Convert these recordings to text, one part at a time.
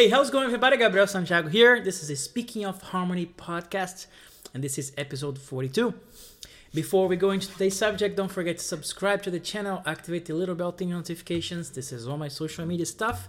Hey, how's it going, everybody? Gabriel Santiago here. This is a Speaking of Harmony podcast, and this is episode 42. Before we go into today's subject, don't forget to subscribe to the channel, activate the little bell thing notifications. This is all my social media stuff.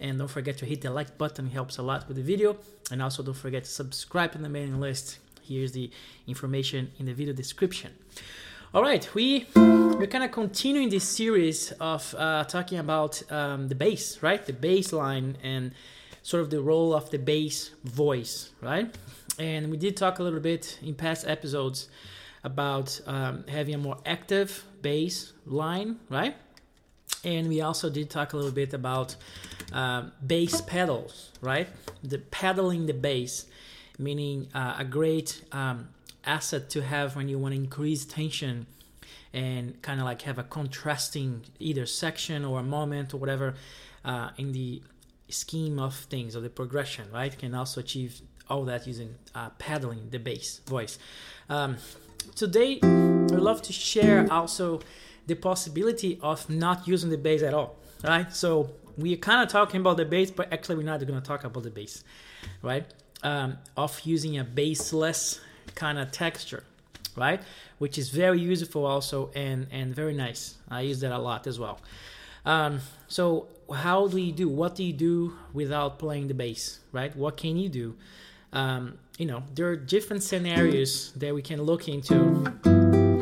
And don't forget to hit the like button, helps a lot with the video. And also don't forget to subscribe to the mailing list. Here's the information in the video description. All right, we we're kind of continuing this series of uh, talking about um, the bass, right? The bass line and sort of the role of the bass voice, right? And we did talk a little bit in past episodes about um, having a more active bass line, right? And we also did talk a little bit about um, bass pedals, right? The pedaling the bass, meaning uh, a great um, asset to have when you want to increase tension and kind of like have a contrasting either section or a moment or whatever uh, in the scheme of things or the progression, right? Can also achieve all that using uh, pedaling the bass voice. Um, today, I'd love to share also the possibility of not using the bass at all, right? So we're kind of talking about the bass, but actually we're not going to talk about the bass, right? Um, of using a bassless kind of texture, right? Which is very useful also and and very nice. I use that a lot as well. Um, so how do you do? What do you do without playing the bass, right? What can you do? Um, you know, there are different scenarios that we can look into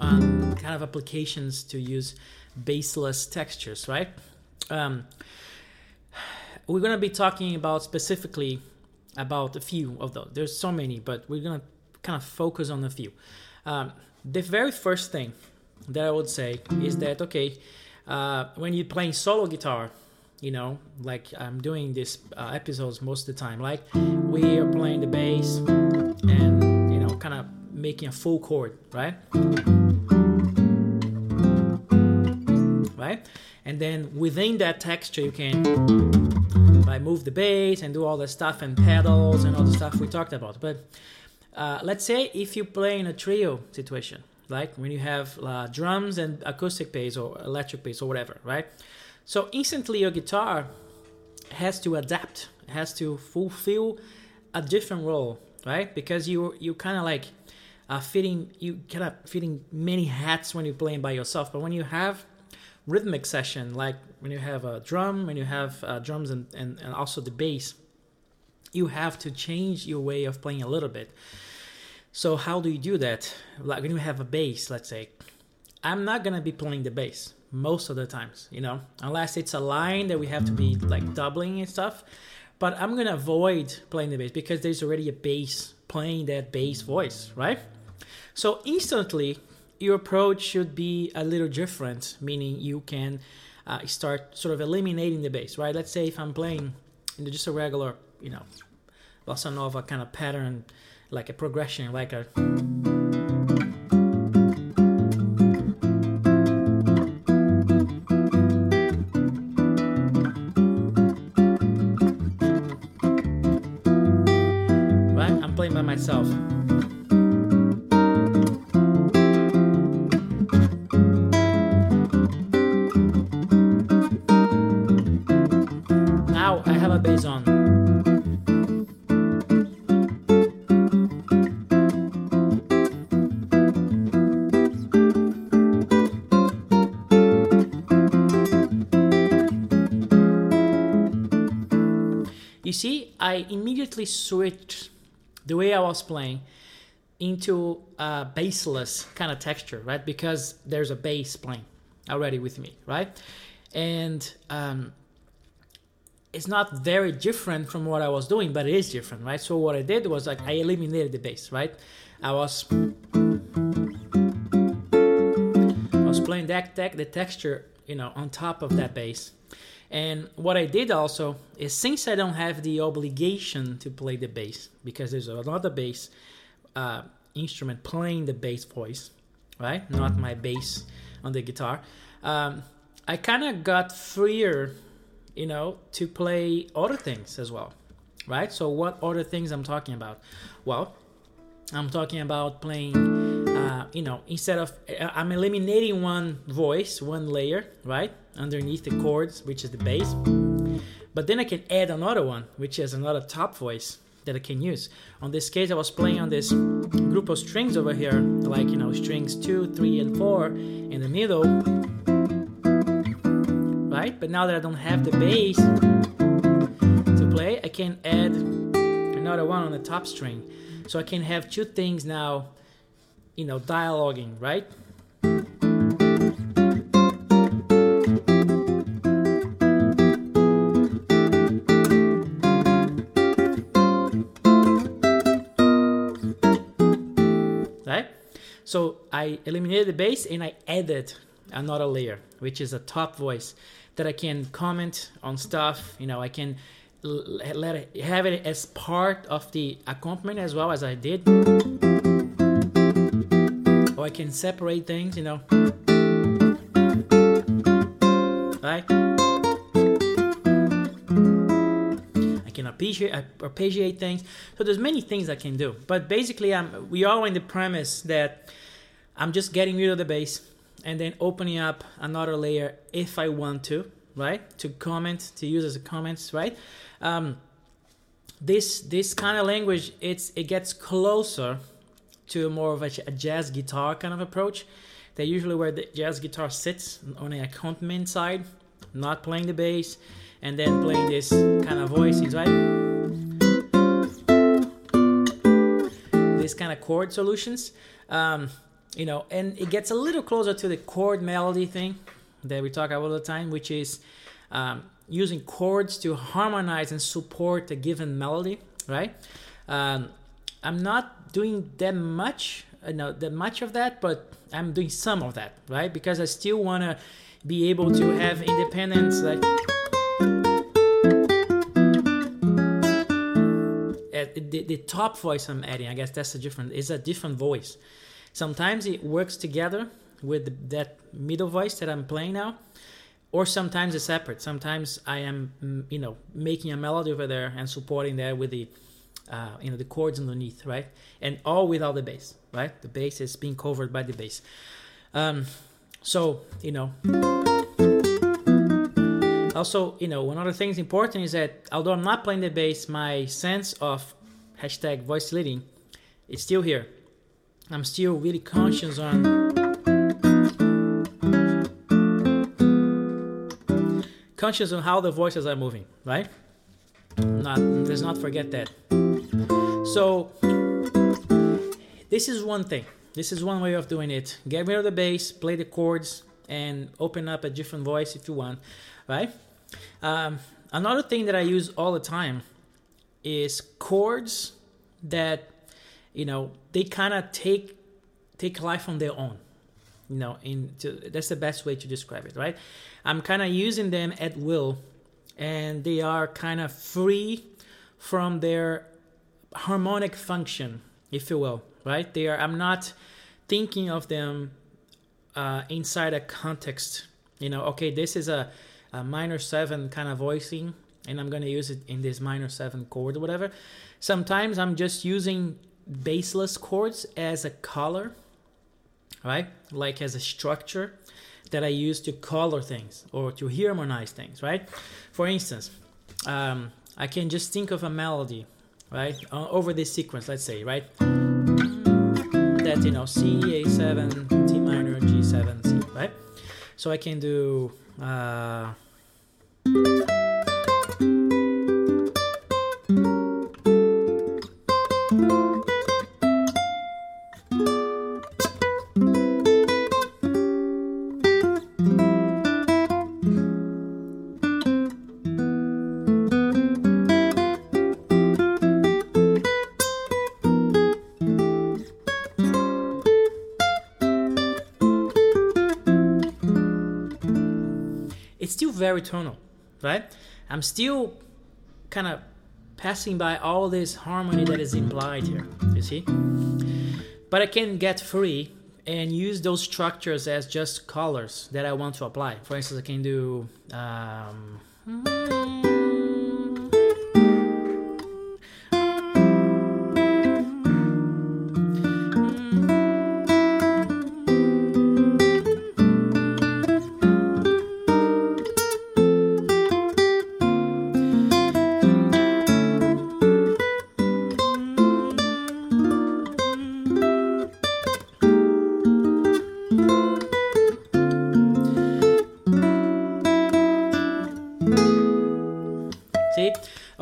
um, kind of applications to use bassless textures, right? Um, we're gonna be talking about specifically about a few of those. There's so many, but we're gonna kind of focus on a few. Um, the very first thing that I would say is that okay, uh, when you're playing solo guitar, you know, like I'm doing these uh, episodes most of the time, like we are playing the bass and you know, kind of making a full chord, right? Right, and then within that texture, you can like move the bass and do all the stuff and pedals and all the stuff we talked about, but uh, let's say if you play in a trio situation, like when you have uh, drums and acoustic bass or electric bass or whatever, right? So instantly your guitar has to adapt, has to fulfill a different role, right? Because you you kind of like uh, fitting you kind of fitting many hats when you're playing by yourself, but when you have rhythmic session, like when you have a drum, when you have uh, drums and, and, and also the bass, you have to change your way of playing a little bit. So how do you do that? Like when you have a bass, let's say, I'm not gonna be playing the bass most of the times, you know, unless it's a line that we have to be like doubling and stuff. But I'm gonna avoid playing the bass because there's already a bass playing that bass voice, right? So instantly, your approach should be a little different, meaning you can uh, start sort of eliminating the bass, right? Let's say if I'm playing in just a regular, you know, bossa nova kind of pattern like a progression, like a. I immediately switched the way I was playing into a bassless kind of texture, right? Because there's a bass playing already with me, right? And um, it's not very different from what I was doing, but it is different, right? So what I did was like I eliminated the bass, right? I was I was playing that, that the texture, you know, on top of that bass and what I did also is since I don't have the obligation to play the bass because there's another bass uh, instrument playing the bass voice, right? Not my bass on the guitar. Um, I kind of got freer, you know, to play other things as well, right? So what other things I'm talking about? Well, I'm talking about playing, uh, you know, instead of, uh, I'm eliminating one voice, one layer, right? Underneath the chords, which is the bass. but then I can add another one, which is another top voice that I can use. On this case, I was playing on this group of strings over here, like you know, strings two, three, and four in the middle, right? But now that I don't have the bass to play, I can add another one on the top string. So I can have two things now, you know, dialoguing, right? Right? So I eliminated the bass and I added another layer, which is a top voice that I can comment on stuff. You know, I can let it have it as part of the accompaniment as well as I did. Or I can separate things, you know. Right? I can arpeggiate, arpeggiate things. So there's many things I can do. But basically, I'm, we are in the premise that I'm just getting rid of the bass and then opening up another layer if I want to, right? To comment, to use as a comments, right? Um, this this kind of language, it's it gets closer to more of a, a jazz guitar kind of approach. That usually where the jazz guitar sits on the accompaniment side, not playing the bass, and then playing this kind of voices, right? This kind of chord solutions. Um, you know, and it gets a little closer to the chord melody thing that we talk about all the time, which is um, using chords to harmonize and support a given melody, right? Um, I'm not doing that much, uh, no, that much of that, but I'm doing some of that, right? Because I still want to be able to have independence, like. The, the top voice I'm adding, I guess that's a different. It's a different voice. Sometimes it works together with that middle voice that I'm playing now, or sometimes it's separate. Sometimes I am, mm, you know, making a melody over there and supporting that with the, uh, you know, the chords underneath, right? And all without the bass, right? The bass is being covered by the bass. Um, so you know. Also, you know, one other thing is important is that although I'm not playing the bass, my sense of hashtag voice leading is still here. I'm still really conscious on conscious on how the voices are moving, right? Not let's not forget that. So this is one thing. This is one way of doing it. Get rid of the bass, play the chords, and open up a different voice if you want, right? Um, another thing that I use all the time is chords that you know they kind of take take life on their own you know in to, that's the best way to describe it right? I'm kind of using them at will and they are kind of free from their harmonic function if you will right? They are i'm not thinking of them uh, inside a context. You know okay this is a, a minor seven kind of voicing and i'm going to use it in this minor seven chord or whatever. Sometimes i'm just using bassless chords as a color, right? Like as a structure that I use to color things or to harmonize things, right? For instance, um, I can just think of a melody, right? Uh, over this sequence, let's say, right? That, you know, C, A7, D minor, G7, C, right? So I can do. Uh, very tonal, right? I'm still kind of passing by all this harmony that is implied here, you see? But I can get free and use those structures as just colors that I want to apply. For instance, I can do. Um,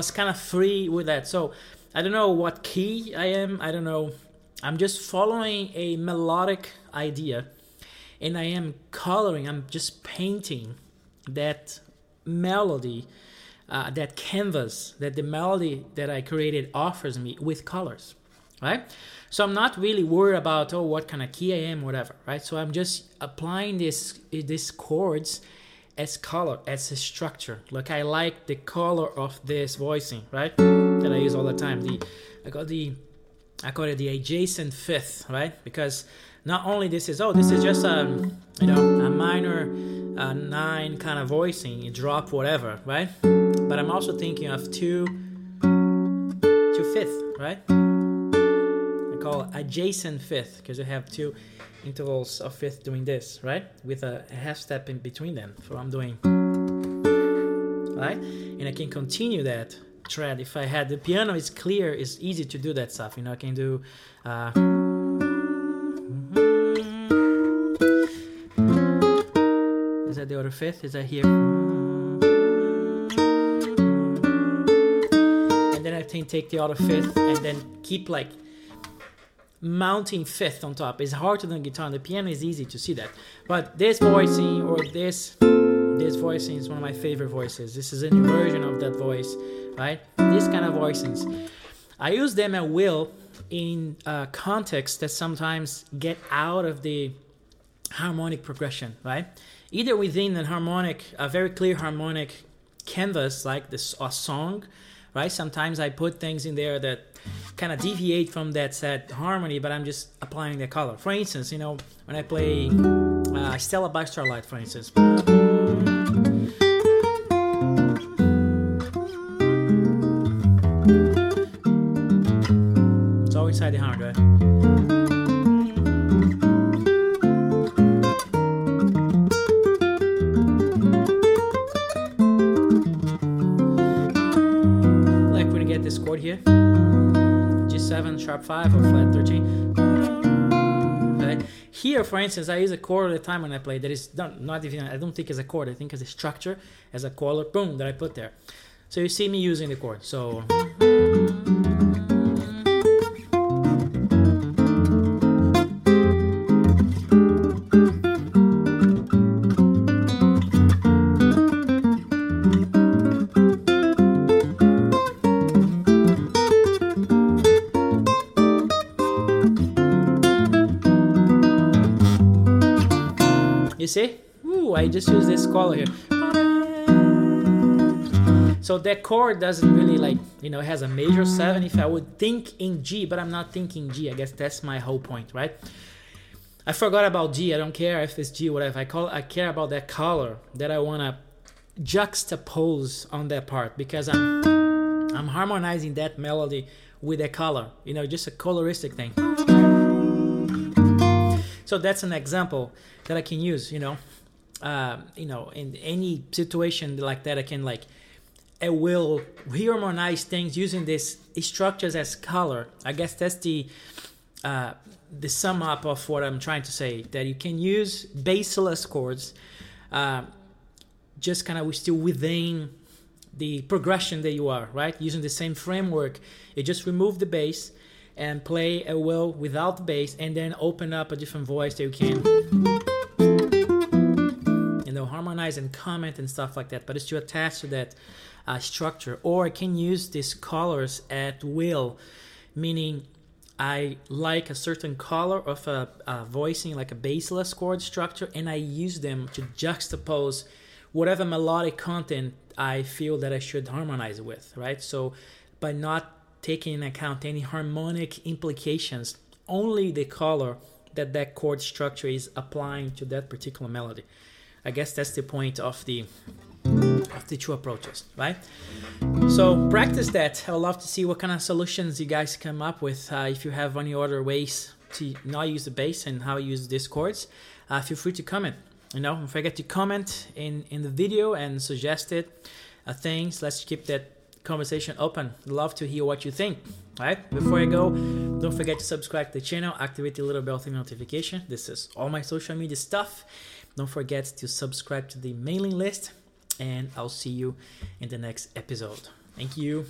was kind of free with that. So I don't know what key I am. I don't know. I'm just following a melodic idea, and I am coloring. I'm just painting that melody, uh, that canvas that the melody that I created offers me with colors, right? So I'm not really worried about oh what kind of key I am, whatever, right? So I'm just applying this these chords as color, as a structure. Like I like the color of this voicing, right? That I use all the time. The I got the I call it the adjacent fifth, right? Because not only this is oh this is just a you know a minor uh, nine kind of voicing, you drop whatever, right? But I'm also thinking of two two fifth, right? I call adjacent fifth because you have two intervals of fifth doing this, right? With a half step in between them. So I'm doing right, and I can continue that thread if I had the piano is clear. It's easy to do that stuff. You know, I can do. Uh, is that the other fifth? Is that here? And then I can take the other fifth and then keep like mounting fifth on top. is harder than guitar. On the piano is easy to see that. But this voicing or this this voicing is one of my favorite voices. This is a new version of that voice, right? These kind of voicings. I use them at will in uh, contexts that sometimes get out of the harmonic progression, right? Either within a harmonic, a very clear harmonic canvas like this a song, right? Sometimes I put things in there that kind of deviate from that set harmony, but I'm just applying the color. For instance, you know, when I play uh, Stella by Starlight, for instance. G7, sharp 5, or flat 13. Right? Here, for instance, I use a chord at a time when I play that is not, not even, I don't think as a chord, I think as a structure, as a color, boom, that I put there. So you see me using the chord. So. See? Ooh, I just use this color here. So that chord doesn't really like, you know, has a major seven if I would think in G, but I'm not thinking G. I guess that's my whole point, right? I forgot about G. I don't care if it's G, whatever. I call I care about that color that I wanna juxtapose on that part because I'm I'm harmonizing that melody with a color, you know, just a coloristic thing. So that's an example that I can use, you know, uh, you know, in any situation like that, I can like, I will reharmonize things using this structures as color. I guess that's the uh, the sum up of what I'm trying to say. That you can use bassless chords, uh, just kind of still within the progression that you are, right? Using the same framework, you just remove the bass and play a will without bass, and then open up a different voice that you can you know harmonize and comment and stuff like that. But it's to attach to that uh, structure. Or i can use these colors at will meaning i like a certain color of a, a voicing like a bassless chord structure and i use them to juxtapose whatever melodic content i feel that i should harmonize with right? So by not taking into account any harmonic implications only the color that that chord structure is applying to that particular melody I guess that's the point of the of the two approaches, right? So practice that. I would love to see what kind of solutions you guys come up with. Uh, if you have any other ways to not use the bass and how you use these chords, uh, feel free to comment. You know, don't forget to comment in in the video and suggest it uh, things. Let's keep that conversation open. Love to hear what you think. All right. Before I go, don't forget to subscribe to the channel, activate the little bell thing notification. This is all my social media stuff. Don't forget to subscribe to the mailing list. and I'll see you in the next episode. Thank you.